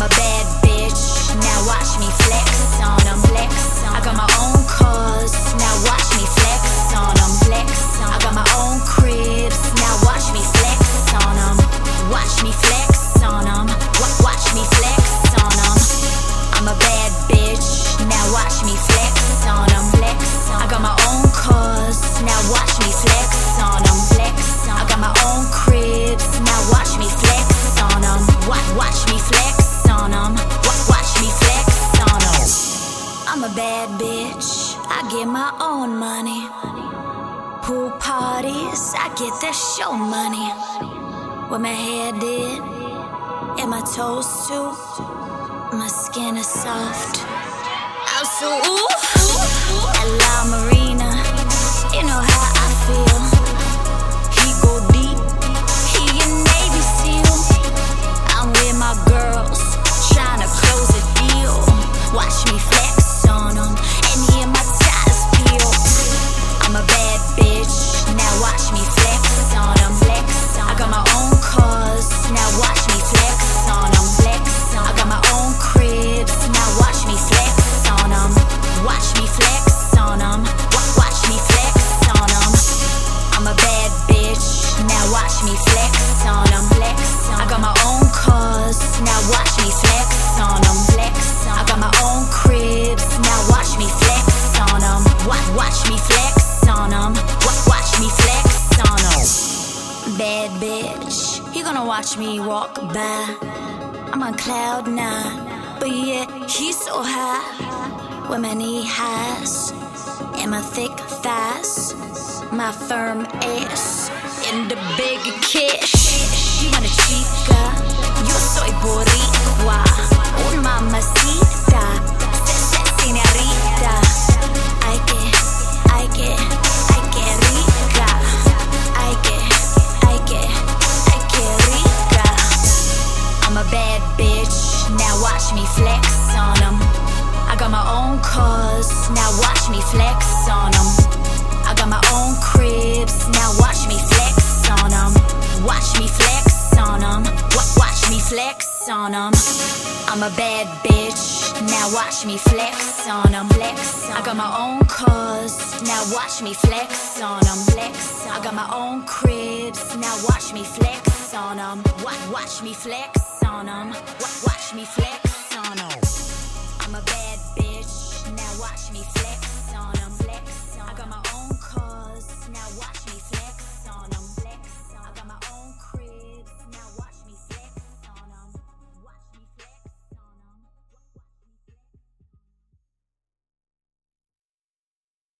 I'm a bad I'm a bad bitch. I get my own money. Pool parties, I get the show money. What my hair did, and my toes too. My skin is soft. I'm so ooh, at La Marina. You know how I feel. He go deep, he a Navy SEAL. I'm with my girls, tryna close a deal. Watch me watch me flex on them. Flex on. I got my own cars, now watch me flex on them. Flex on. I got my own cribs, now watch me flex on them. Watch, watch me flex on them. Watch, watch me flex on them. Bad bitch, you gonna watch me walk by. I'm on cloud nine, but yeah, he's so high. With my knee highs and my thick thighs, my firm ass, and the cash. Chica? Yo soy boricua, un mamacita, se- se- señorita. Ay que, ay que, ay que rica, ay que, ay que, ay que rica. I'm a bad bitch, now watch me flex on them. I got my own cause. now watch me flex on them. flex on them. I'm a bad bitch, now watch me flex on them. Flex on I got my own cars, now watch me flex on them. Flex on I got my own cribs, now watch me flex on them. Watch, watch me flex on them. Watch, watch me flex on them. I'm a bad bitch, now watch me flex on them. Flex on I got my own cars, now watch me flex